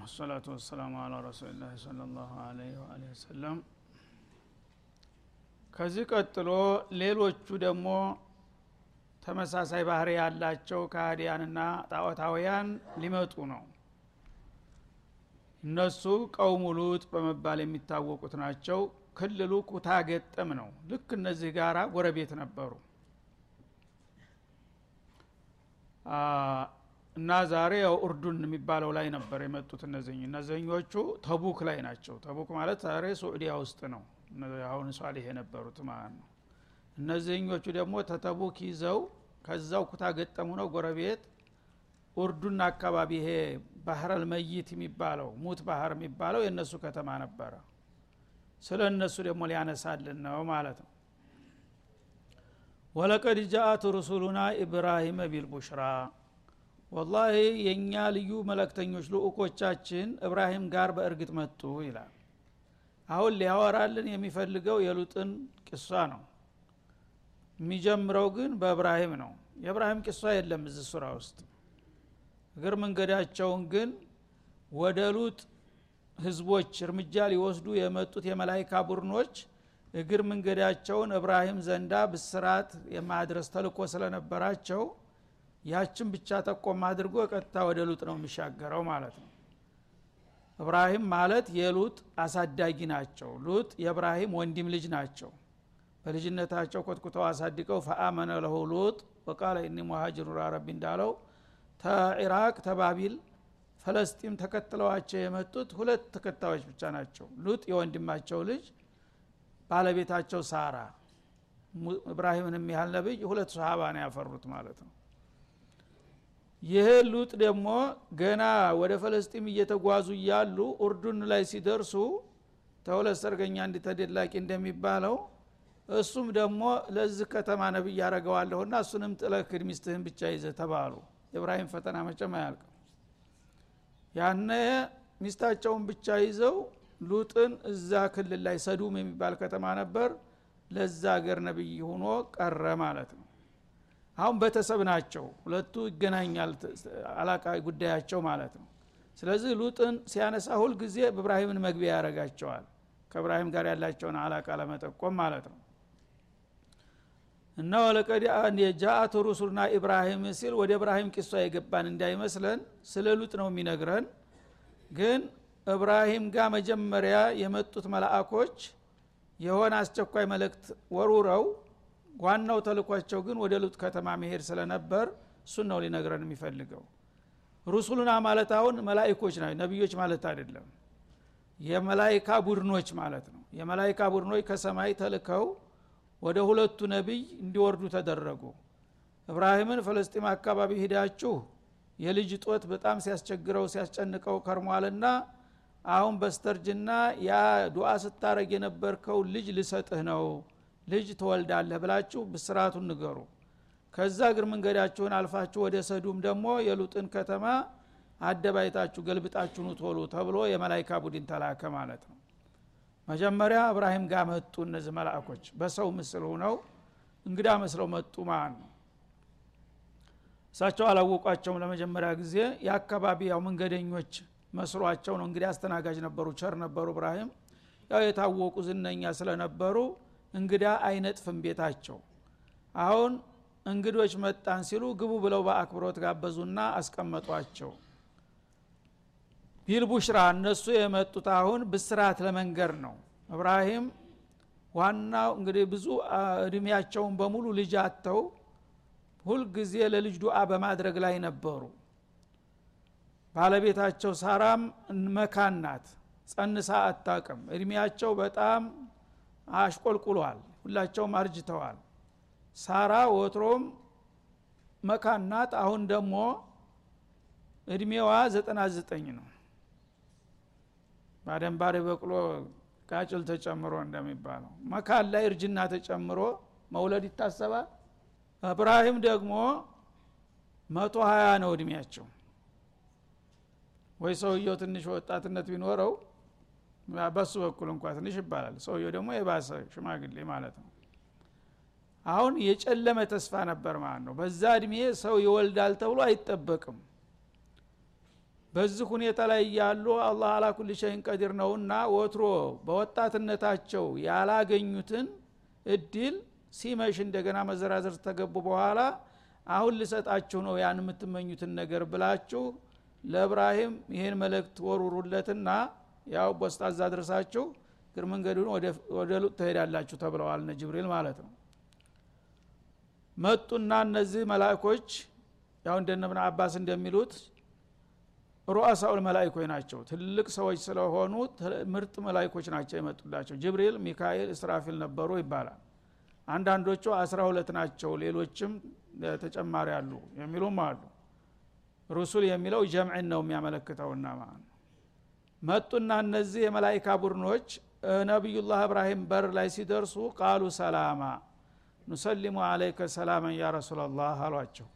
ወሰላቱ ወሰላሙ አላ ረሱሊላህ ሰለ ላሁ ወአሊህ ወሰለም ከዚህ ቀጥሎ ሌሎቹ ደግሞ ተመሳሳይ ባህሪ ያላቸው ካህዲያንና ጣዖታውያን ሊመጡ ነው። እነሱ ቀውሙ ሉጥ በመባል የሚታወቁት ናቸው። ክልሉ ኩታ ገጠም ነው። ልክ እነዚህ ጋራ ጎረቤት ነበሩ እና ዛሬ ያው ኡርዱን የሚባለው ላይ ነበር የመጡት እነዚህ። እነዚህኞቹ ተቡክ ላይ ናቸው። ተቡክ ማለት ዛሬ ሱዑዲያ ውስጥ ነው። አሁን ሷሊህ የነበሩት ማለት ነው። እነዚህኞቹ ደግሞ ተተቡክ ይዘው ከዛው ኩታ ገጠሙ ነው ጎረቤት ኡርዱን አካባቢ። ይሄ ባህረል መይት የሚባለው ሙት ባህር የሚባለው የእነሱ ከተማ ነበረ። ስለ እነሱ ደግሞ ሊያነሳልን ነው ማለት ነው። ወለቀድ ጃአት ሩሱሉና ኢብራሂመ ቢልቡሽራ ወላሂ የእኛ ልዩ መለክተኞች ልኡኮቻችን እብራሂም ጋር በእርግጥ መጡ ይላል። አሁን ሊያወራልን የሚፈልገው የሉጥን ቂሷ ነው። የሚጀምረው ግን በእብራሂም ነው። የእብራሂም ቂሷ የለም እዚህ ሱራ ውስጥ። እግር መንገዳቸውን ግን ወደ ሉጥ ህዝቦች እርምጃ ሊወስዱ የመጡት የመላይካ ቡድኖች እግር መንገዳቸውን እብራሂም ዘንዳ ብስራት የማድረስ ተልኮ ስለነበራቸው ያችን ብቻ ጠቆም አድርጎ ቀጥታ ወደ ሉጥ ነው የሚሻገረው ማለት ነው። እብራሂም ማለት የሉጥ አሳዳጊ ናቸው። ሉጥ የእብራሂም ወንድም ልጅ ናቸው። በልጅነታቸው ኮትኩተው አሳድቀው ፈአመነ ለሁ ሉጥ ወቃለ እኒ ሙሃጅሩ ረቢ እንዳለው ተኢራቅ ተባቢል ፈለስጢም ተከትለዋቸው የመጡት ሁለት ተከታዮች ብቻ ናቸው። ሉጥ የወንድማቸው ልጅ ባለቤታቸው ሳራ። እብራሂምን የሚያህል ነብይ ሁለት ሰሃባ ነው ያፈሩት ማለት ነው ይህ ሉጥ ደግሞ ገና ወደ ፈለስጢም እየተጓዙ እያሉ ኡርዱን ላይ ሲደርሱ ተሁለት ሰርገኛ እንዲተደላቂ እንደሚባለው እሱም ደግሞ ለዚህ ከተማ ነብይ ያደረገዋለሁና እሱንም ጥለክድ ሚስትህን ብቻ ይዘ ተባሉ። የእብራሂም ፈተና መጨም አያልቅም። ያነ ሚስታቸውን ብቻ ይዘው ሉጥን እዛ ክልል ላይ ሰዱም የሚባል ከተማ ነበር። ለዛ አገር ነብይ ሆኖ ቀረ ማለት ነው አሁን ቤተሰብ ናቸው። ሁለቱ ይገናኛል አላቃ ጉዳያቸው ማለት ነው። ስለዚህ ሉጥን ሲያነሳ ሁል ጊዜ በእብራሂምን መግቢያ ያደረጋቸዋል ከእብራሂም ጋር ያላቸውን አላቃ ለመጠቆም ማለት ነው። እና ወለቀድ ጃአት ሩሱልና ኢብራሂም ሲል ወደ እብራሂም ቂሷ የገባን እንዳይመስለን ስለ ሉጥ ነው የሚነግረን። ግን እብራሂም ጋር መጀመሪያ የመጡት መላአኮች የሆነ አስቸኳይ መልእክት ወሩረው ዋናው ተልኳቸው ግን ወደ ሉጥ ከተማ መሄድ ስለነበር እሱን ነው ሊነግረን የሚፈልገው። ሩሱሉና ማለት አሁን መላይኮች ናቸው ነቢዮች ማለት አይደለም። የመላይካ ቡድኖች ማለት ነው። የመላይካ ቡድኖች ከሰማይ ተልከው ወደ ሁለቱ ነቢይ እንዲወርዱ ተደረጉ። እብራሂምን ፈለስጢም አካባቢ ሂዳችሁ የልጅ ጦት በጣም ሲያስቸግረው ሲያስጨንቀው ከርሟልና አሁን በስተርጅና ያ ዱዓ ስታረግ የነበርከው ልጅ ልሰጥህ ነው ልጅ ትወልዳለህ ብላችሁ ብስራቱን ንገሩ። ከዛ እግር መንገዳችሁን አልፋችሁ ወደ ሰዱም ደግሞ የሉጥን ከተማ አደባይታችሁ ገልብጣችሁ ኑቶሉ ተብሎ የመላይካ ቡድን ተላከ ማለት ነው። መጀመሪያ እብራሂም ጋር መጡ እነዚህ መላእኮች በሰው ምስል ሁነው እንግዳ መስለው መጡ ማለት ነው። እሳቸው አላወቋቸውም ለመጀመሪያ ጊዜ። የአካባቢ ያው መንገደኞች መስሏቸው ነው። እንግዲህ አስተናጋጅ ነበሩ ቸር ነበሩ እብራሂም ያው የታወቁ ዝነኛ ስለነበሩ እንግዳ አይነጥፍም ቤታቸው። አሁን እንግዶች መጣን ሲሉ ግቡ ብለው በአክብሮት ጋበዙና አስቀመጧቸው። ቢልቡሽራ እነሱ የመጡት አሁን ብስራት ለመንገር ነው። እብራሂም ዋናው እንግዲህ ብዙ እድሜያቸውን በሙሉ ልጅ አተው ሁልጊዜ ለልጅ ዱዓ በማድረግ ላይ ነበሩ። ባለቤታቸው ሳራም መካን ናት። ጸንሳ አታቅም እድሜያቸው በጣም አሽቆልቁሏል ሁላቸውም አርጅተዋል። ሳራ ወትሮም መካን ናት አሁን ደግሞ እድሜዋ ዘጠና ዘጠኝ ነው። ባደንባሪ በቅሎ ቃጭል ተጨምሮ እንደሚባለው መካን ላይ እርጅና ተጨምሮ መውለድ ይታሰባል። እብራሂም ደግሞ መቶ ሀያ ነው እድሜያቸው። ወይ ሰውየው ትንሽ ወጣትነት ቢኖረው በሱ በኩል እንኳ ትንሽ ይባላል። ሰውየው ደግሞ የባሰ ሽማግሌ ማለት ነው። አሁን የጨለመ ተስፋ ነበር ማለት ነው። በዛ እድሜ ሰው ይወልዳል ተብሎ አይጠበቅም። በዚህ ሁኔታ ላይ እያሉ አላህ አላ ኩል ሸይን ቀዲር ነውና ወትሮ በወጣትነታቸው ያላገኙትን እድል ሲመሽ እንደገና መዘራዘር ተገቡ በኋላ አሁን ልሰጣችሁ ነው ያን የምትመኙትን ነገር ብላችሁ ለእብራሂም ይህን መልእክት ወሩሩለትና ያው ቦስጣዛ ድረሳችሁ እግር መንገዱን ወደ ሉጥ ትሄዳላችሁ ተብለዋል ነ ጅብሪል ማለት ነው። መጡና እነዚህ መላእኮች ያው እንደነ አባስ እንደሚሉት ሩአሳኡል መላይኮች ናቸው። ትልቅ ሰዎች ስለሆኑ ምርጥ መላይኮች ናቸው የመጡላቸው። ጅብሪል ሚካኤል እስራፊል ነበሩ ይባላል። አንዳንዶቹ አስራ ሁለት ናቸው ሌሎችም ተጨማሪ አሉ የሚሉም አሉ። ሩሱል የሚለው ጀምዕን ነው የሚያመለክተውና ማለት መጡና እነዚህ የመላይካ ቡድኖች ነቢዩላህ እብራሂም በር ላይ ሲደርሱ ቃሉ ሰላማ ኑሰሊሙ አለይከ ሰላመን ያ ረሱላላህ አሏቸው።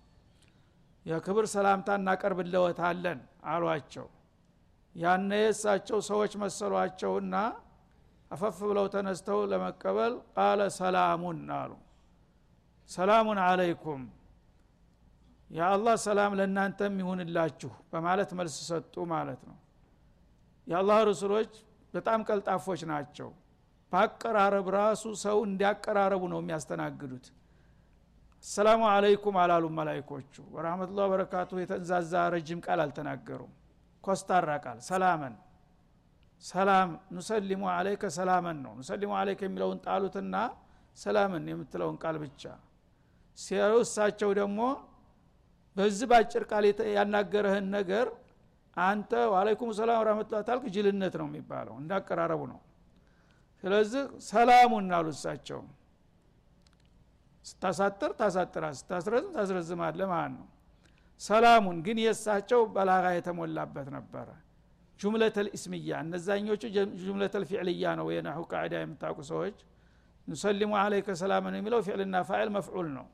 የክብር ሰላምታ እናቀርብለወታለን አሏቸው። ያነ የእሳቸው ሰዎች መሰሏቸውና አፈፍ ብለው ተነስተው ለመቀበል ቃለ ሰላሙን አሉ። ሰላሙን አለይኩም የአላህ ሰላም ለእናንተም ይሁንላችሁ በማለት መልስ ሰጡ ማለት ነው የአላህ ረሱሎች በጣም ቀልጣፎች ናቸው። በአቀራረብ ራሱ ሰው እንዲያቀራረቡ ነው የሚያስተናግዱት። አሰላሙ አለይኩም አላሉ መላይኮቹ ወረመቱላ በረካቱ የተንዛዛ ረጅም ቃል አልተናገሩም። ኮስታራ ቃል ሰላመን። ሰላም ኑሰሊሙ አለይከ ሰላመን ነው። ኑሰሊሙ አለይከ የሚለውን ጣሉትና ሰላምን የምትለውን ቃል ብቻ። ሲሩ እሳቸው ደግሞ በዚህ ባጭር ቃል ያናገረህን ነገር አንተ ዋለይኩም ሰላም ረመቱላ ታልክ ጅልነት ነው የሚባለው እንዳቀራረቡ ነው። ስለዚህ ሰላሙን አሉ እሳቸው። ስታሳጥር ታሳጥራ ስታስረዝም ታስረዝማለ ማለት ነው። ሰላሙን ግን የእሳቸው በላጋ የተሞላበት ነበረ። ጁምለት ልእስምያ እነዛኞቹ ጁምለት ልፊዕልያ ነው። የናሁ ቃዕዳ የምታውቁ ሰዎች ኑሰሊሙ አለይከ ሰላምን የሚለው ፊዕልና ፋዕል መፍዑል ነው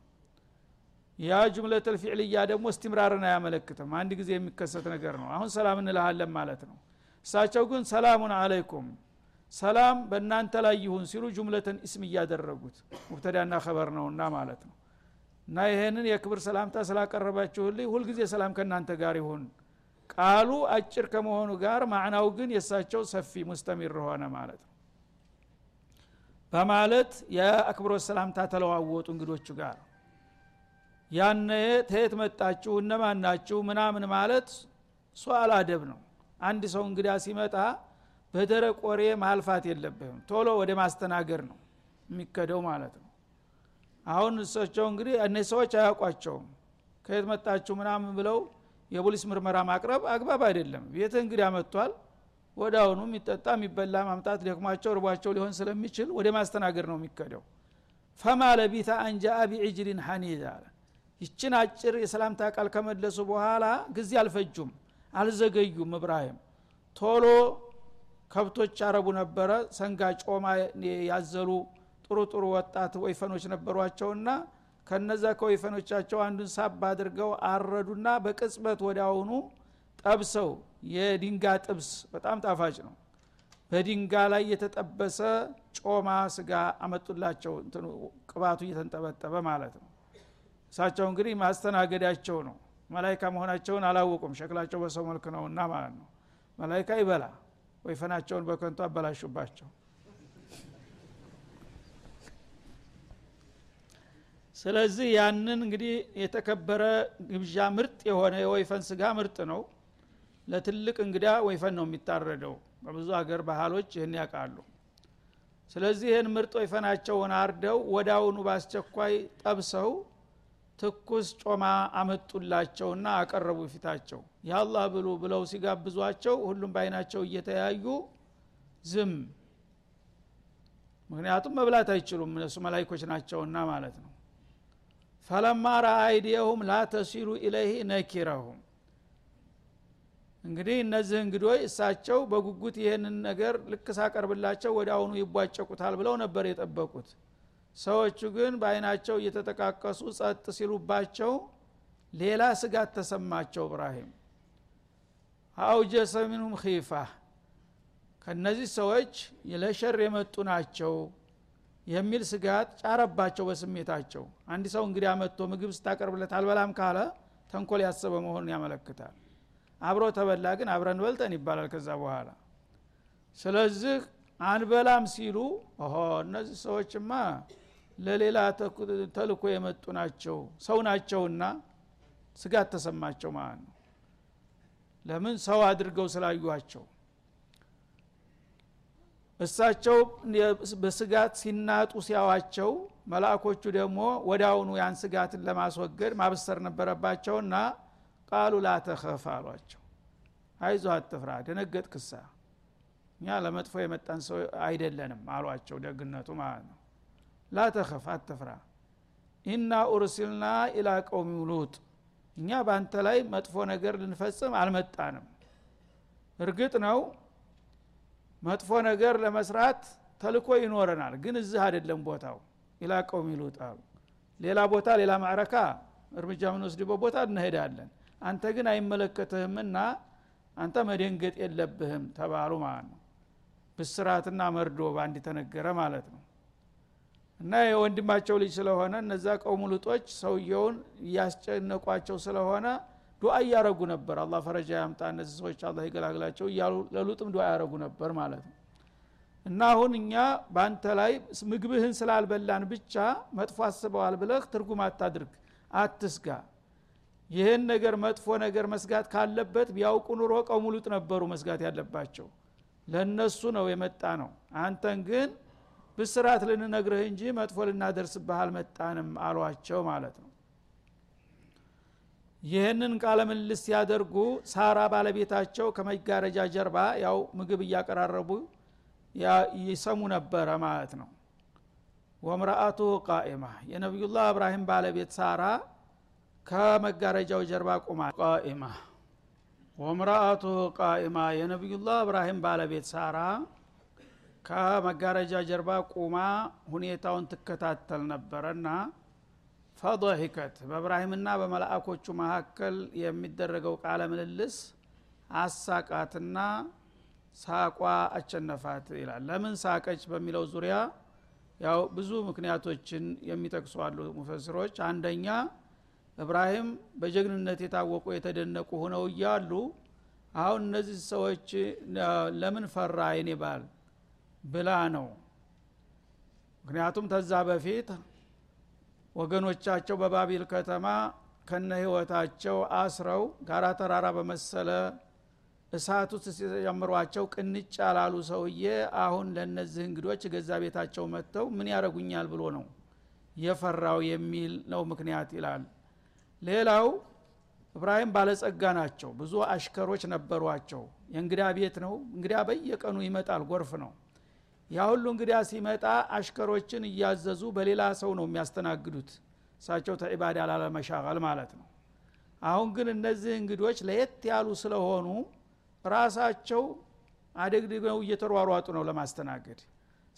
ያ ጁምለት ልፊዕልያ ደግሞ እስትምራርን አያመለክትም። አንድ ጊዜ የሚከሰት ነገር ነው። አሁን ሰላም እንልሃለን ማለት ነው። እሳቸው ግን ሰላሙን አለይኩም ሰላም በእናንተ ላይ ይሁን ሲሉ ጁምለትን እስም እያደረጉት ሙብተዳና ከበር ነውና ማለት ነው። እና ይሄንን የክብር ሰላምታ ስላቀረባችሁልኝ ሁልጊዜ ሰላም ከእናንተ ጋር ይሁን። ቃሉ አጭር ከመሆኑ ጋር ማዕናው ግን የእሳቸው ሰፊ ሙስተሚር ሆነ ማለት ነው። በማለት የአክብሮት ሰላምታ ተለዋወጡ እንግዶቹ ጋር ያነ ተየት መጣችሁ እነማን ናችሁ ምናምን ማለት ሷል አደብ ነው። አንድ ሰው እንግዳ ሲመጣ በደረቅ ወሬ ማልፋት የለብህም። ቶሎ ወደ ማስተናገር ነው የሚከደው ማለት ነው። አሁን እሳቸው እንግዲህ እነዚህ ሰዎች አያውቋቸውም። ከየት መጣችሁ ምናምን ብለው የፖሊስ ምርመራ ማቅረብ አግባብ አይደለም። ቤት እንግዲህ መጥቷል? ወደ አሁኑ የሚጠጣ የሚበላ ማምጣት ደክሟቸው ርቧቸው ሊሆን ስለሚችል ወደ ማስተናገድ ነው የሚከደው። ፈማ ለቢታ አንጃ ቢዕጅሊን ሐኒድ አለ ይችን አጭር የሰላምታ ቃል ከመለሱ በኋላ ጊዜ አልፈጁም አልዘገዩም። እብራሂም ቶሎ ከብቶች አረቡ ነበረ ሰንጋ ጮማ ያዘሉ ጥሩ ጥሩ ወጣት ወይፈኖች ነበሯቸውና ከነዛ ከወይፈኖቻቸው አንዱን ሳብ አድርገው አረዱና በቅጽበት ወደ ጠብሰው። የድንጋ ጥብስ በጣም ጣፋጭ ነው። በድንጋ ላይ የተጠበሰ ጮማ ስጋ አመጡላቸው። ቅባቱ እየተንጠበጠበ ማለት ነው እሳቸው እንግዲህ ማስተናገዳቸው ነው። መላይካ መሆናቸውን አላወቁም። ሸክላቸው በሰው መልክ ነውና ማለት ነው። መላይካ ይበላ ወይፈናቸውን በከንቱ አበላሹባቸው። ስለዚህ ያንን እንግዲህ የተከበረ ግብዣ ምርጥ የሆነ የወይፈን ስጋ ምርጥ ነው። ለትልቅ እንግዳ ወይፈን ነው የሚታረደው። በብዙ ሀገር ባህሎች ይህን ያውቃሉ። ስለዚህ ይህን ምርጥ ወይፈናቸውን አርደው ወዳውኑ በአስቸኳይ ጠብሰው ትኩስ ጮማ አመጡላቸውና አቀረቡ ፊታቸው። ያላህ ብሉ ብለው ሲጋብዟቸው ሁሉም በአይናቸው እየተያዩ ዝም። ምክንያቱም መብላት አይችሉም። እነሱ መላይኮች ናቸውና ማለት ነው። ፈለማ ረአይዲየሁም ላ ተሲሉ ኢለይህ ነኪረሁም። እንግዲህ እነዚህ እንግዶች እሳቸው በጉጉት ይህንን ነገር ልክ ሳቀርብላቸው ወደ አሁኑ ይቧጨቁታል ብለው ነበር የጠበቁት ሰዎቹ ግን በአይናቸው እየተጠቃቀሱ ጸጥ ሲሉባቸው ሌላ ስጋት ተሰማቸው እብራሂም። አውጀሰ ሚንሁም ኺፋ ከነዚህ ሰዎች ለሸር የመጡ ናቸው የሚል ስጋት ጫረባቸው በስሜታቸው። አንድ ሰው እንግዲህ መጥቶ ምግብ ስታቀርብለት አልበላም ካለ ተንኮል ያሰበ መሆኑን ያመለክታል። አብሮ ተበላ ግን አብረን በልተን ይባላል ከዛ በኋላ። ስለዚህ አንበላም ሲሉ እነዚህ ሰዎችማ ለሌላ ተልኮ የመጡ ናቸው። ሰው ናቸውና ስጋት ተሰማቸው ማለት ነው። ለምን? ሰው አድርገው ስላዩቸው እሳቸው በስጋት ሲናጡ ሲያዋቸው መላእኮቹ ደግሞ ወዳውኑ ያን ስጋትን ለማስወገድ ማብሰር ነበረባቸውና ቃሉ ላተኸፍ አሏቸው። አይዞ አትፍራ ደነገጥ ክሳ እኛ ለመጥፎ የመጣን ሰው አይደለንም አሏቸው ደግነቱ ማለት ነው ላተኸፍ አትፍራ። ኢና ኡርሲልና ኢላ ቀውሚ ሉጥ። እኛ በአንተ ላይ መጥፎ ነገር ልንፈጽም አልመጣንም። እርግጥ ነው መጥፎ ነገር ለመስራት ተልኮ ይኖረናል ግን እዚህ አይደለም ቦታው። ኢላ ቀውሚ ሉጥ አሉ። ሌላ ቦታ ሌላ ማዕረካ እርምጃ ምንወስድበት ቦታ እንሄዳለን። አንተ ግን አይመለከትህምና አንተ መደንገጥ የለብህም ተባሉ ማለት ነው። ብስራትና መርዶ በአንድ ተነገረ ማለት ነው እና የወንድማቸው ልጅ ስለሆነ እነዛ ቀውሙ ልጦች ሰውየውን እያስጨነቋቸው ስለሆነ ዱአ እያረጉ ነበር። አላ ፈረጃ ያምጣ እነዚህ ሰዎች አላ ይገላግላቸው እያሉ ለሉጥም ዱአ ያረጉ ነበር ማለት ነው። እና አሁን እኛ በአንተ ላይ ምግብህን ስላልበላን ብቻ መጥፎ አስበዋል ብለህ ትርጉም አታድርግ አትስጋ። ይህን ነገር መጥፎ ነገር መስጋት ካለበት ቢያውቁ ኑሮ ቀውሙ ሉጥ ነበሩ መስጋት ያለባቸው። ለነሱ ነው የመጣ ነው። አንተን ግን ብስራት ልንነግርህ እንጂ መጥፎ ልናደርስብህ አልመጣንም አሏቸው ማለት ነው። ይህንን ቃለ ምልልስ ሲያደርጉ ሳራ ባለቤታቸው ከመጋረጃ ጀርባ ያው ምግብ እያቀራረቡ ይሰሙ ነበረ ማለት ነው። ወምረአቱ ቃኢማ የነቢዩላህ እብራሂም ባለቤት ሳራ ከመጋረጃው ጀርባ ቁማ ቃኢማ። ወምረአቱ ቃኢማ የነቢዩላህ እብራሂም ባለቤት ሳራ ከመጋረጃ ጀርባ ቁማ ሁኔታውን ትከታተል ነበረና ፈضሒከት በእብራሂምና በመላእኮቹ መካከል የሚደረገው ቃለ ምልልስ አሳቃትና ሳቋ አቸነፋት ይላል። ለምን ሳቀች በሚለው ዙሪያ ያው ብዙ ምክንያቶችን የሚጠቅሱ አሉ ሙፈስሮች አንደኛ እብራሂም በጀግንነት የታወቁ የተደነቁ ሆነው እያሉ አሁን እነዚህ ሰዎች ለምን ፈራ አይኔ ባል ብላ ነው። ምክንያቱም ተዛ በፊት ወገኖቻቸው በባቢል ከተማ ከነ ህይወታቸው አስረው ጋራ ተራራ በመሰለ እሳት ውስጥ ሲጨምሯቸው ቅንጭ ያላሉ ሰውዬ አሁን ለእነዚህ እንግዶች ገዛ ቤታቸው መጥተው ምን ያደረጉኛል ብሎ ነው የፈራው የሚል ነው ምክንያት ይላል። ሌላው እብራሂም ባለጸጋ ናቸው። ብዙ አሽከሮች ነበሯቸው። የእንግዳ ቤት ነው። እንግዳ በየቀኑ ይመጣል። ጎርፍ ነው ያ ሁሉ እንግዳ ሲመጣ አሽከሮችን እያዘዙ በሌላ ሰው ነው የሚያስተናግዱት። እሳቸው ተዒባዳ ላለመሻቀል ማለት ነው። አሁን ግን እነዚህ እንግዶች ለየት ያሉ ስለሆኑ ራሳቸው አደግድገው እየተሯሯጡ ነው ለማስተናገድ።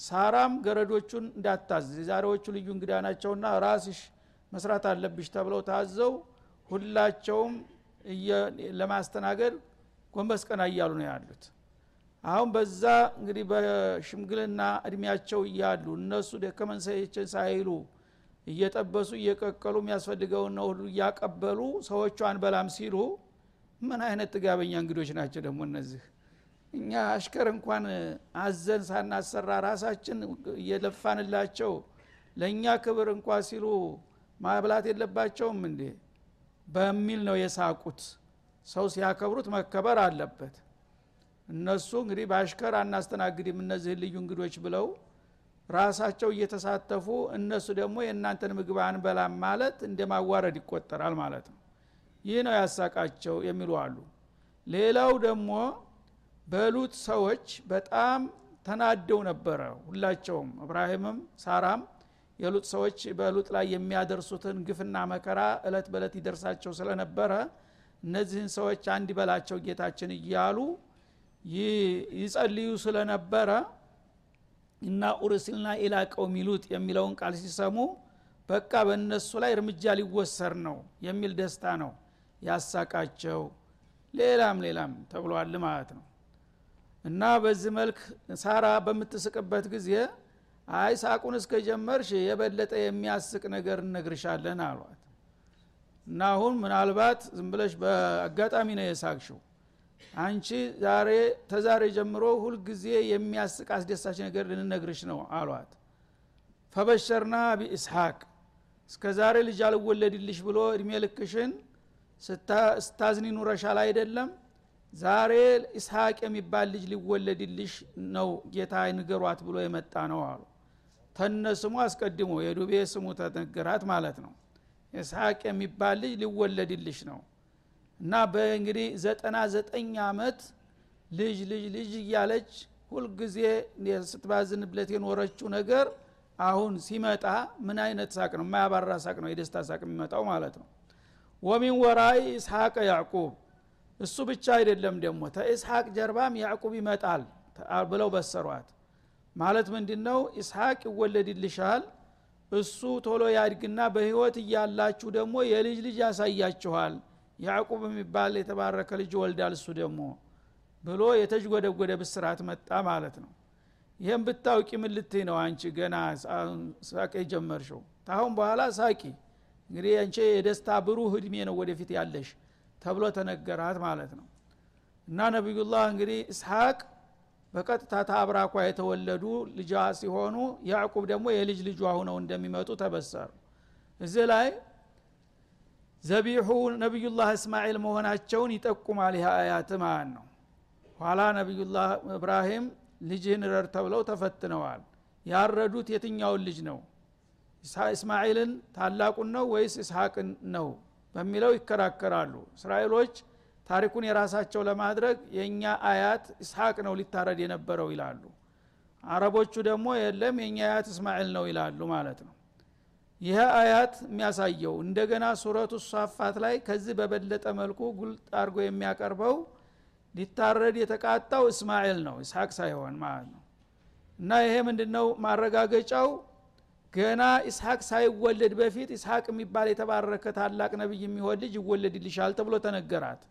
ሳራም ገረዶቹን እንዳታዝ የዛሬዎቹ ልዩ እንግዳ ናቸውና ራስሽ መስራት አለብሽ ተብለው ታዘው ሁላቸውም ለማስተናገድ ጎንበስ ቀና እያሉ ነው ያሉት አሁን በዛ እንግዲህ በሽምግልና እድሜያቸው እያሉ እነሱ ደከመን ሳይሉ እየጠበሱ እየቀቀሉ የሚያስፈልገውን ነው ሁሉ እያቀበሉ ሰዎቹ አንበላም ሲሉ ምን አይነት ጥጋበኛ እንግዶች ናቸው ደግሞ እነዚህ? እኛ አሽከር እንኳን አዘን ሳናሰራ ራሳችን እየለፋንላቸው ለእኛ ክብር እንኳ ሲሉ ማብላት የለባቸውም እንዴ? በሚል ነው የሳቁት። ሰው ሲያከብሩት መከበር አለበት እነሱ እንግዲህ በአሽከር አናስተናግድም እነዚህን ልዩ እንግዶች ብለው ራሳቸው እየተሳተፉ እነሱ ደግሞ የእናንተን ምግብ አንበላም ማለት እንደ ማዋረድ ይቆጠራል ማለት ነው። ይህ ነው ያሳቃቸው የሚሉ አሉ። ሌላው ደግሞ በሉት ሰዎች በጣም ተናደው ነበረ። ሁላቸውም እብራሂምም ሳራም የሉጥ ሰዎች በሉጥ ላይ የሚያደርሱትን ግፍና መከራ እለት በእለት ይደርሳቸው ስለነበረ እነዚህን ሰዎች አንድ በላቸው ጌታችን እያሉ ይጸልዩ ስለነበረ እና ኡርሲልና ኢላ ቀውሚ ሉጥ የሚለውን ቃል ሲሰሙ በቃ በእነሱ ላይ እርምጃ ሊወሰር ነው የሚል ደስታ ነው ያሳቃቸው። ሌላም ሌላም ተብሏል ማለት ነው። እና በዚህ መልክ ሳራ በምትስቅበት ጊዜ አይ ሳቁን እስከ ጀመርሽ የበለጠ የሚያስቅ ነገር እነግርሻለን አሏት። እና አሁን ምናልባት ዝም ብለሽ በአጋጣሚ ነው የሳቅሽው አንቺ ዛሬ ተዛሬ ጀምሮ ሁልጊዜ የሚያስቅ አስደሳች ነገር ልንነግርሽ ነው አሏት። ፈበሸርና ቢኢስሐቅ እስከ ዛሬ ልጅ አልወለድልሽ ብሎ እድሜ ልክሽን ስታዝኒ ኑረሻል አይደለም? ዛሬ ኢስሐቅ የሚባል ልጅ ሊወለድልሽ ነው ጌታ ንገሯት ብሎ የመጣ ነው አሉ። ተነ ስሙ አስቀድሞ የዱቤ ስሙ ተነገራት ማለት ነው። ኢስሐቅ የሚባል ልጅ ሊወለድልሽ ነው እና በእንግዲህ ዘጠና ዘጠኝ አመት ልጅ ልጅ ልጅ እያለች ሁልጊዜ ስትባዝንብለት የኖረችው ነገር አሁን ሲመጣ ምን አይነት ሳቅ ነው? የማያባራ ሳቅ ነው የደስታ ሳቅ የሚመጣው ማለት ነው። ወሚን ወራይ ኢስሐቅ ያዕቁብ። እሱ ብቻ አይደለም ደግሞ ተኢስሐቅ ጀርባም ያዕቁብ ይመጣል ብለው በሰሯት። ማለት ምንድ ነው ኢስሐቅ ይወለድልሻል እሱ ቶሎ ያድግና በህይወት እያላችሁ ደግሞ የልጅ ልጅ ያሳያችኋል ያዕቁብ የሚባል የተባረከ ልጅ ወልዳል። እሱ ደግሞ ብሎ የተጅጎደጎደ ብስራት መጣ ማለት ነው። ይህም ብታውቂ ምን ነው አንቺ? ገና ሳቅ የጀመርሽው። ታሁን በኋላ ሳቂ። እንግዲህ አንቺ የደስታ ብሩህ እድሜ ነው ወደፊት ያለሽ ተብሎ ተነገራት ማለት ነው። እና ነቢዩላህ እንግዲህ እስሐቅ በቀጥታ ታብራኳ የተወለዱ ልጇ ሲሆኑ ያዕቁብ ደግሞ የልጅ ልጇ ሁነው እንደሚመጡ ተበሰሩ። እዚህ ላይ ዘቢሑ ነቢዩላህ እስማኤል መሆናቸውን ይጠቁማል። ይህ አያት ማለት ነው? ኋላ ነቢዩላህ እብራሂም ልጅህን ረድ ተብለው ተፈትነዋል። ያረዱት የትኛውን ልጅ ነው? እስማኤልን ታላቁን ነው ወይስ እስሐቅን ነው በሚለው ይከራከራሉ። እስራኤሎች ታሪኩን የራሳቸው ለማድረግ የእኛ አያት እስሐቅ ነው ሊታረድ የነበረው ይላሉ። አረቦቹ ደግሞ የለም የእኛ አያት እስማኤል ነው ይላሉ ማለት ነው ይህ አያት የሚያሳየው እንደገና ሱረቱ ሳፋት ላይ ከዚህ በበለጠ መልኩ ጉልጥ አድርጎ የሚያቀርበው ሊታረድ የተቃጣው እስማኤል ነው ኢስሐቅ ሳይሆን ማለት ነው። እና ይሄ ምንድነው ማረጋገጫው? ገና ኢስሐቅ ሳይወለድ በፊት ኢስሐቅ የሚባል የተባረከ ታላቅ ነቢይ የሚሆን ልጅ ይወለድልሻል ተብሎ ተነገራት።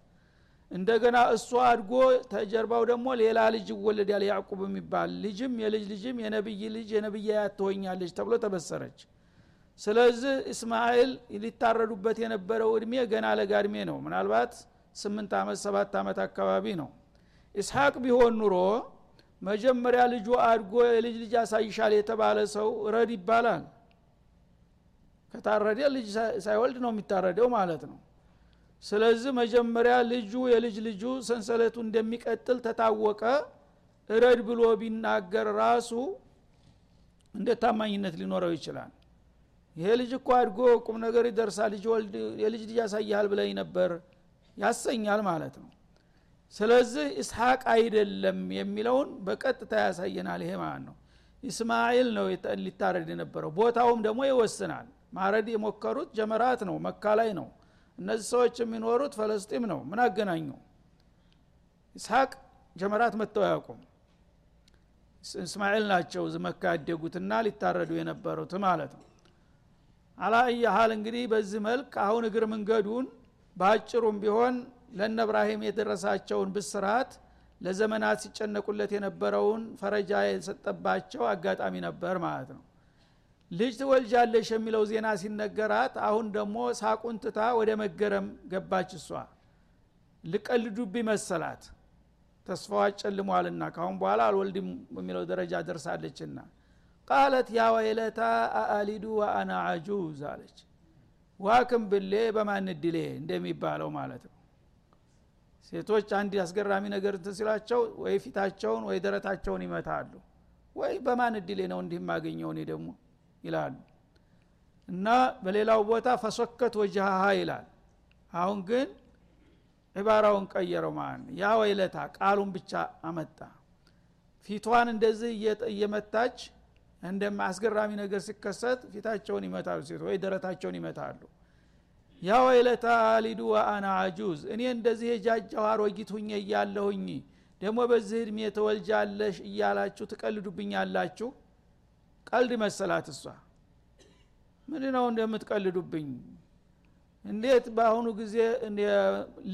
እንደገና እሱ አድጎ ተጀርባው ደግሞ ሌላ ልጅ ይወለዳል ያዕቁብ የሚባል ልጅም የልጅ ልጅም የነብይ ልጅ የነብያት ትሆኛለች ተብሎ ተበሰረች ስለዚህ እስማኤል ሊታረዱበት የነበረው እድሜ ገና ለጋ እድሜ ነው። ምናልባት ስምንት ዓመት ሰባት ዓመት አካባቢ ነው። ኢስሐቅ ቢሆን ኑሮ መጀመሪያ ልጁ አድጎ የልጅ ልጅ ያሳይሻል የተባለ ሰው ረድ ይባላል። ከታረደ ልጅ ሳይወልድ ነው የሚታረደው ማለት ነው። ስለዚህ መጀመሪያ ልጁ የልጅ ልጁ ሰንሰለቱ እንደሚቀጥል ተታወቀ። እረድ ብሎ ቢናገር ራሱ እንደ ታማኝነት ሊኖረው ይችላል ይሄ ልጅ እኮ አድጎ ቁም ነገር ይደርሳል ልጅ ወልድ የልጅ ልጅ ያሳያል ብለኝ ነበር። ያሰኛል ማለት ነው። ስለዚህ እስሐቅ አይደለም የሚለውን በቀጥታ ያሳየናል። ይሄ ማለት ነው። ኢስማኤል ነው ሊታረድ የነበረው። ቦታውም ደግሞ ይወስናል። ማረድ የሞከሩት ጀመራት ነው። መካ ላይ ነው። እነዚህ ሰዎች የሚኖሩት ፈለስጢም ነው። ምን አገናኘው ኢስሐቅ ጀመራት መጥተው አያውቁም። እስማኤል ናቸው መካ ያደጉትና ሊታረዱ የነበሩት ማለት ነው አላእያሃል እንግዲህ በዚህ መልክ። አሁን እግር መንገዱን በአጭሩም ቢሆን ለነ እብራሂም የደረሳቸውን ብስራት ለዘመናት ሲጨነቁለት የነበረውን ፈረጃ የሰጠባቸው አጋጣሚ ነበር ማለት ነው። ልጅ ትወልጃለሽ የሚለው ዜና ሲነገራት አሁን ደግሞ ሳቁን ትታ ወደ መገረም ገባች እሷ። ልቀልዱብኝ መሰላት። ተስፋዋ ጨልሟልና ካሁን በኋላ አልወልድም በሚለው ደረጃ ደርሳለችና ቃለት ያ ወይለታ አአሊዱ ወአና አጁዝ አለች ዋክም ብሌ በማን እንደሚባለው ማለት ነው። ሴቶች አንድ አስገራሚ ነገር ሲላቸው ወይ ፊታቸውን ወይ ደረታቸውን ይመታሉ ወይ በማን እድሌ ነው እንዲህ የማገኘው እኔ ደግሞ ይላሉ። እና በሌላው ቦታ ፈሶከት ወጅሃሃ ይላል። አሁን ግን ዒባራውን ቀየረው ማለት ያ ወይለታ ቃሉን ብቻ አመጣ። ፊቷን እንደዚህ እየመታች እንደማ አስገራሚ ነገር ሲከሰት ፊታቸውን ይመታሉ። ሴት ወይ ደረታቸውን ይመታሉ። ያ ወይለታ አሊዱ ወአና አጁዝ እኔ እንደዚህ የጃጃው አሮጊት ሁኜ እያለሁኝ ደግሞ በዚህ እድሜ ተወልጃለሽ እያላችሁ ትቀልዱብኛላችሁ? ቀልድ መሰላት እሷ። ምን ነው እንደምትቀልዱብኝ? እንዴት በአሁኑ ጊዜ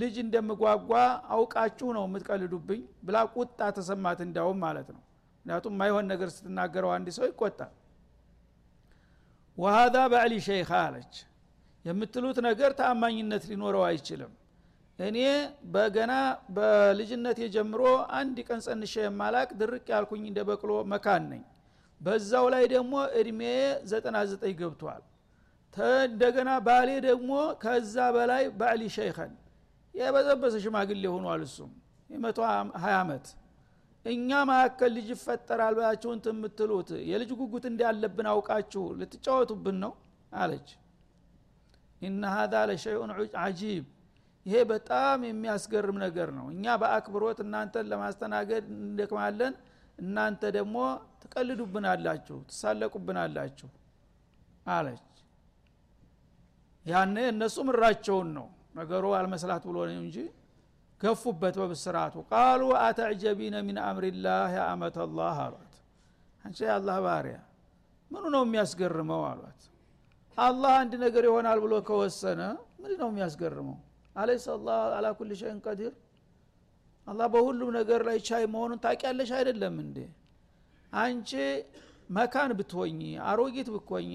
ልጅ እንደምጓጓ አውቃችሁ ነው የምትቀልዱብኝ? ብላ ቁጣ ተሰማት እንዳውም ማለት ነው ምክንያቱም ማይሆን ነገር ስትናገረው አንድ ሰው ይቆጣል። ወሀዛ ባዕሊ ሸይኻ አለች። የምትሉት ነገር ተአማኝነት ሊኖረው አይችልም። እኔ በገና በልጅነት ጀምሮ አንድ ቀን ጸንሸ የማላቅ ድርቅ ያልኩኝ እንደ በቅሎ መካን ነኝ። በዛው ላይ ደግሞ እድሜ 99 ገብቷል። እንደገና ባሌ ደግሞ ከዛ በላይ ባዕሊ ሸይኸን የበዘበሰ ሽማግሌ ሆኗል። እሱም የመቶ ሀያ ዓመት እኛ መካከል ልጅ ይፈጠራል ብላችሁን የምትሉት የልጅ ጉጉት እንዳለብን አውቃችሁ ልትጫወቱብን ነው አለች። ኢነ ሀዛ ለሸይኡን አጂብ ይሄ በጣም የሚያስገርም ነገር ነው። እኛ በአክብሮት እናንተን ለማስተናገድ እንደክማለን እናንተ ደግሞ ትቀልዱብናላችሁ ትሳለቁብናላችሁ አለች። ያነ እነሱ ምራቸውን ነው ነገሩ አልመስላት ብሎ ነው እንጂ ገፉበት በብስራቱ ቃሉ አተዕጀቢነ ሚን አምሪላህ ያ አመተላህ አሏት። አንቺ የአላህ ባሪያ ምኑ ነው የሚያስገርመው አሏት። አላህ አንድ ነገር ይሆናል ብሎ ከወሰነ ምን ነው የሚያስገርመው? አለይሰ አላህ አላ ኩል ሸይን ቀዲር። አላህ በሁሉም ነገር ላይ ቻይ መሆኑን ታቂያለሽ አይደለም እንዴ? አንቺ መካን ብትሆኝ አሮጊት ብትሆኝ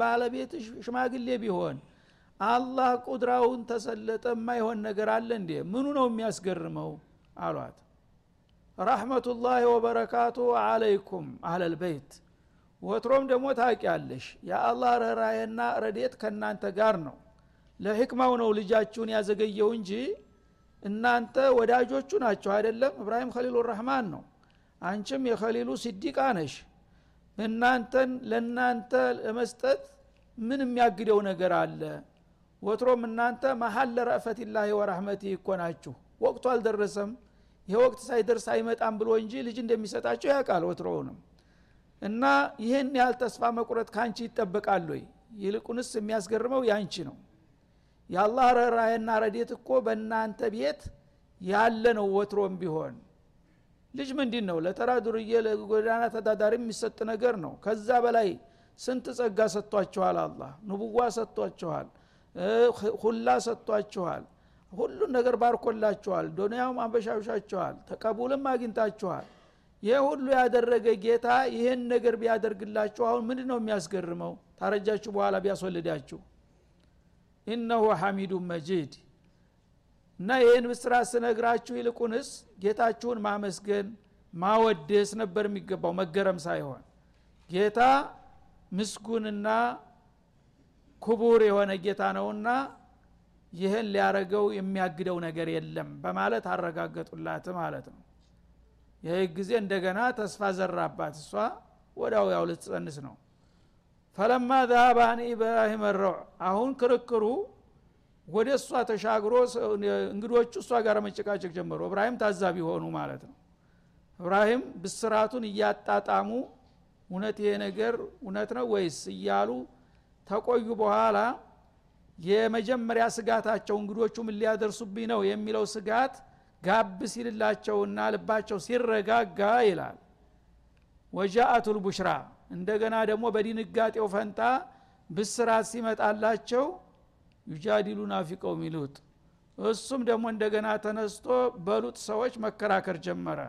ባለቤት ሽማግሌ ቢሆን አላህ ቁድራውን ተሰለጠ የማይሆን ነገር አለ እንዴ? ምኑ ነው የሚያስገርመው? አሏት። ረሕመቱላህ ወበረካቱ አለይኩም አህለልበይት ወትሮም ደግሞ ታቂያለሽ የአላህ ረራየና ረዴት ከእናንተ ጋር ነው። ለሕክማው ነው ልጃችሁን ያዘገየው እንጂ እናንተ ወዳጆቹ ናቸው አይደለም? እብራሂም ከሊሉ ረህማን ነው። አንቺም የከሊሉ ሲዲቃ ነሽ። እናንተን ለእናንተ ለመስጠት ምን የሚያግደው ነገር አለ ወትሮም እናንተ መሀል ለረእፈትላህ ወራህመቲ እኮ ናችሁ። ወቅቱ አልደረሰም። ይህ ወቅት ሳይደርስ አይመጣም ብሎ እንጂ ልጅ እንደሚሰጣቸው ያውቃል ወትሮውንም። እና ይህን ያህል ተስፋ መቁረጥ ካንቺ ይጠበቃል ወይ? ይልቁንስ የሚያስገርመው ያንቺ ነው። የአላህ ረራየና ረዴት እኮ በእናንተ ቤት ያለ ነው ወትሮም ቢሆን። ልጅ ምንድን ነው? ለተራ ዱርዬ ለጎዳና ተዳዳሪ የሚሰጥ ነገር ነው። ከዛ በላይ ስንት ጸጋ ሰጥቷችኋል አላህ? ንቡዋ ሰጥቷችኋል ሁላ ሰጥቷችኋል። ሁሉን ነገር ባርኮላችኋል። ዱኒያውም አንበሻብሻችኋል ተቀቡልም አግኝታችኋል። ይህ ሁሉ ያደረገ ጌታ ይህን ነገር ቢያደርግላችሁ አሁን ምንድ ነው የሚያስገርመው? ታረጃችሁ በኋላ ቢያስወልዳችሁ። ኢነሁ ሐሚዱን መጂድ። እና ይህን ብስራት ስነግራችሁ ይልቁንስ ጌታችሁን ማመስገን ማወደስ ነበር የሚገባው መገረም ሳይሆን። ጌታ ምስጉንና ክቡር የሆነ ጌታ ነውና ይህን ሊያረገው የሚያግደው ነገር የለም በማለት አረጋገጡላት ማለት ነው። ይህ ጊዜ እንደገና ተስፋ ዘራባት። እሷ ወዳው ያው ልትጸንስ ነው። ፈለማ አን ኢብራሂም ረዕ አሁን ክርክሩ ወደ እሷ ተሻግሮ እንግዶቹ እሷ ጋር መጨቃጨቅ ጀመሩ። እብራሂም ታዛቢ ሆኑ ማለት ነው። እብራሂም ብስራቱን እያጣጣሙ እውነት ይሄ ነገር እውነት ነው ወይስ እያሉ ተቆዩ በኋላ የመጀመሪያ ስጋታቸው እንግዶቹ ምን ሊያደርሱብኝ ነው የሚለው ስጋት ጋብ ሲልላቸውና ልባቸው ሲረጋጋ ይላል። ወጃአቱል ቡሽራ እንደገና ደግሞ በድንጋጤው ፈንታ ብስራት ሲመጣላቸው ዩጃዲሉና ፊ ቀውሚ ሉጥ እሱም ደግሞ እንደገና ተነስቶ በሉጥ ሰዎች መከራከር ጀመረ።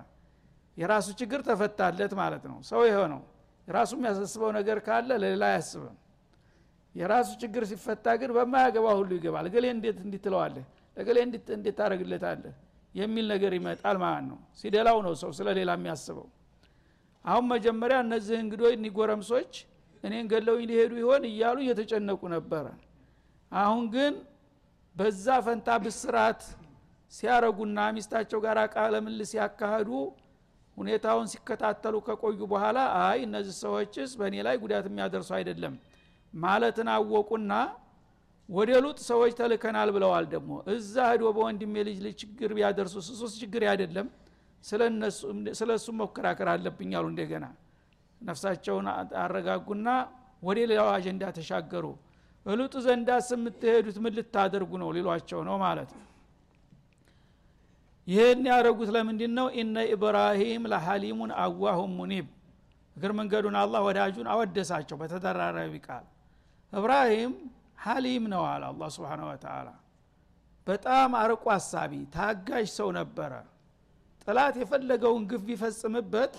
የራሱ ችግር ተፈታለት ማለት ነው። ሰው ይሄ ነው። የሚያሳስበው ነገር ካለ ለሌላ አያስብም የራሱ ችግር ሲፈታ ግን በማያገባ ሁሉ ይገባል። እገሌ እንዴት እንዲትለዋለህ ለገሌ እንዴት ታደረግለታለህ የሚል ነገር ይመጣል ማለት ነው። ሲደላው ነው ሰው ስለ ሌላ የሚያስበው። አሁን መጀመሪያ እነዚህ እንግዶች እኒጎረምሶች እኔን ገለውኝ ሊሄዱ ይሆን እያሉ እየተጨነቁ ነበረ። አሁን ግን በዛ ፈንታ ብስራት ሲያረጉና ሚስታቸው ጋር ቃለ ምልስ ሲያካሂዱ ሁኔታውን ሲከታተሉ ከቆዩ በኋላ አይ እነዚህ ሰዎችስ በእኔ ላይ ጉዳት የሚያደርሱ አይደለም ማለትን አወቁና ወደ ሉጥ ሰዎች ተልከናል ብለዋል ደግሞ። እዛ ህዶ በወንድሜ ልጅ ልጅ ችግር ቢያደርሱ ስሱስ ችግር አይደለም ስለ እሱ መከራከር አለብኝ አሉ እንደገና። ነፍሳቸውን አረጋጉና ወደ ሌላው አጀንዳ ተሻገሩ። እሉጥ ዘንዳስ የምትሄዱት ምን ልታደርጉ ነው ሊሏቸው ነው ማለት ይህን ያደረጉት ለምንድን ነው ኢነ ኢብራሂም ለሐሊሙን አዋሁም ሙኒብ። እግር መንገዱን አላህ ወዳጁን አወደሳቸው በተደራራቢ ቃል እብራሂም ሐሊም ነው አለ አላ ስብን ወተላ በጣም አርቆ አሳቢ ታጋሽ ሰው ነበረ። ጥላት የፈለገውን ግፍ ቢፈጽምበት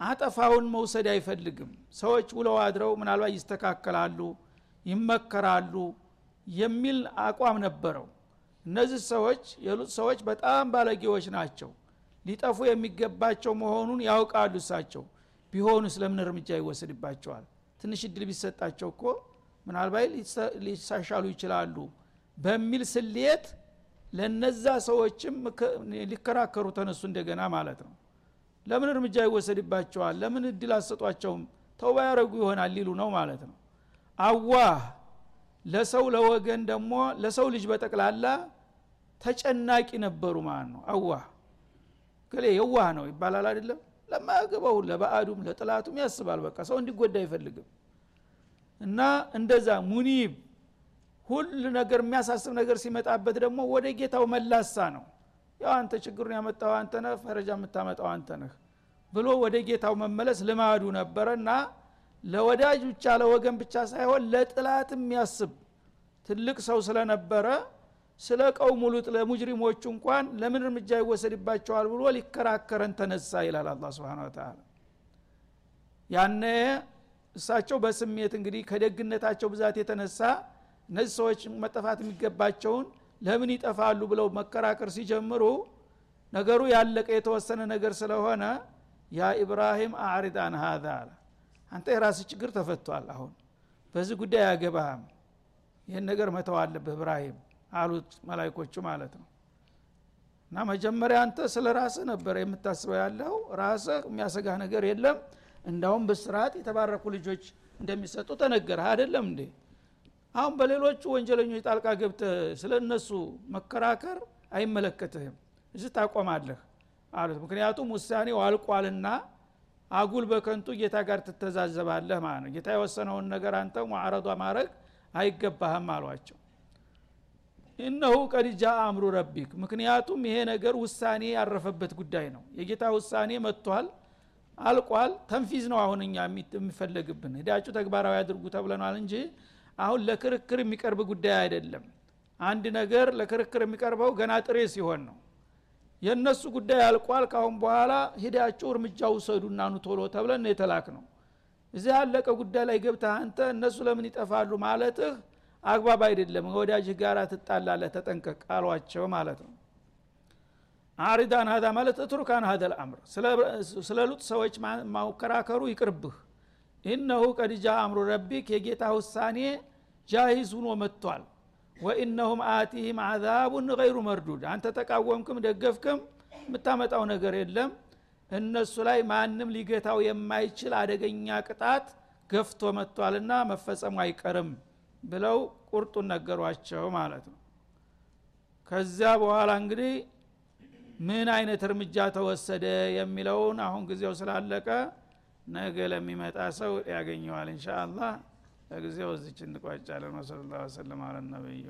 አጠፋውን መውሰድ አይፈልግም። ሰዎች ውለው አድረው ምናልባት ይስተካከላሉ ይመከራሉ የሚል አቋም ነበረው። እነዚህ ሰዎች የሉጥ ሰዎች በጣም ባለጌዎች ናቸው። ሊጠፉ የሚገባቸው መሆኑን ያውቃሉ እሳቸው። ቢሆኑ ስለምን እርምጃ ይወሰድባቸዋል ትንሽ እድል ቢሰጣቸው እኮ ምናልባት ሊሳሻሉ ይችላሉ በሚል ስሌት ለነዛ ሰዎችም ሊከራከሩ ተነሱ እንደገና ማለት ነው። ለምን እርምጃ ይወሰድባቸዋል? ለምን እድል አሰጧቸውም ተውባ ያረጉ ይሆናል ሊሉ ነው ማለት ነው። አዋህ! ለሰው ለወገን ደግሞ ለሰው ልጅ በጠቅላላ ተጨናቂ ነበሩ ማለት ነው። አዋህ! ገሌ የዋህ ነው ይባላል አይደለም ለማያገባው ለባዕዱም ለጥላቱም ያስባል። በቃ ሰው እንዲጎዳ አይፈልግም። እና እንደዛ ሙኒብ ሁሉ ነገር የሚያሳስብ ነገር ሲመጣበት ደግሞ ወደ ጌታው መላሳ ነው። ያው አንተ ችግሩን ያመጣው አንተ ነህ ፈረጃ የምታመጣው አንተ ነህ ብሎ ወደ ጌታው መመለስ ልማዱ ነበረ። እና ለወዳጅ ብቻ ለወገን ብቻ ሳይሆን ለጥላት የሚያስብ ትልቅ ሰው ስለነበረ ስለ ቀውሙ ሉጥ ለሙጅሪሞቹ እንኳን ለምን እርምጃ ይወሰድባቸዋል ብሎ ሊከራከረን ተነሳ ይላል አላ ስብን ተላ ያነ እሳቸው በስሜት እንግዲህ ከደግነታቸው ብዛት የተነሳ እነዚህ ሰዎች መጠፋት የሚገባቸውን ለምን ይጠፋሉ ብለው መከራከር ሲጀምሩ ነገሩ ያለቀ የተወሰነ ነገር ስለሆነ ያ ኢብራሂም አዕሪድ አን ሀዛ አለ። አንተ የራስ ችግር ተፈቷል አሁን በዚህ ጉዳይ አያገባህም። ይህን ነገር መተው አለብህ እብራሂም አሉት መላይኮቹ ማለት ነው። እና መጀመሪያ አንተ ስለ ራስህ ነበር የምታስበው ያለው። ራስህ የሚያሰጋህ ነገር የለም። እንዳውም በስርዓት የተባረኩ ልጆች እንደሚሰጡ ተነገረ አይደለም እንዴ? አሁን በሌሎቹ ወንጀለኞች ጣልቃ ገብተህ ስለ እነሱ መከራከር አይመለከትህም። እዚህ ታቆማለህ አሉት። ምክንያቱም ውሳኔው አልቋልና አጉል በከንቱ ጌታ ጋር ትተዛዘባለህ ማለት ነው። ጌታ የወሰነውን ነገር አንተ ሙዓረዷ ማድረግ አይገባህም አሏቸው እነሁ ቀድ ጃ አምሩ ረቢክ። ምክንያቱም ይሄ ነገር ውሳኔ ያረፈበት ጉዳይ ነው። የጌታ ውሳኔ መጥቷል አልቋል። ተንፊዝ ነው አሁን እኛ የሚፈለግብን። ሂዳችሁ ተግባራዊ አድርጉ ተብለናል እንጂ አሁን ለክርክር የሚቀርብ ጉዳይ አይደለም። አንድ ነገር ለክርክር የሚቀርበው ገና ጥሬ ሲሆን ነው። የእነሱ ጉዳይ አልቋል ካሁን በኋላ ሂዳችሁ እርምጃ ውሰዱና ኑ ቶሎ ተብለን የተላክ ነው። እዚህ ያለቀ ጉዳይ ላይ ገብተህ አንተ እነሱ ለምን ይጠፋሉ ማለትህ አግባብ አይደለም ወዳጅህ ጋር ትጣላለህ ተጠንቀቅ አሏቸው ማለት ነው። አሪዳን ሀዳ ማለት እትሩካን ሀደ ልአምር ስለ ሉጥ ሰዎች ማከራከሩ ይቅርብህ። ኢነሁ ቀድጃ አምሩ ረቢክ የጌታ ውሳኔ ጃሂዝ ሁኖ መጥቷል። ወኢነሁም አቲህም አዛቡን ገይሩ መርዱድ። አንተ ተቃወምክም ደገፍክም የምታመጣው ነገር የለም። እነሱ ላይ ማንም ሊገታው የማይችል አደገኛ ቅጣት ገፍቶ መጥቷልና መፈጸሙ አይቀርም ብለው ቁርጡን ነገሯቸው ማለት ነው። ከዚያ በኋላ እንግዲህ ምን አይነት እርምጃ ተወሰደ የሚለውን አሁን ጊዜው ስላለቀ ነገ ለሚመጣ ሰው ያገኘዋል እንሻ ለጊዜው እዚች እንቋጫለን ወሰለ ላሁ ወሰለም አለ ነቢዩ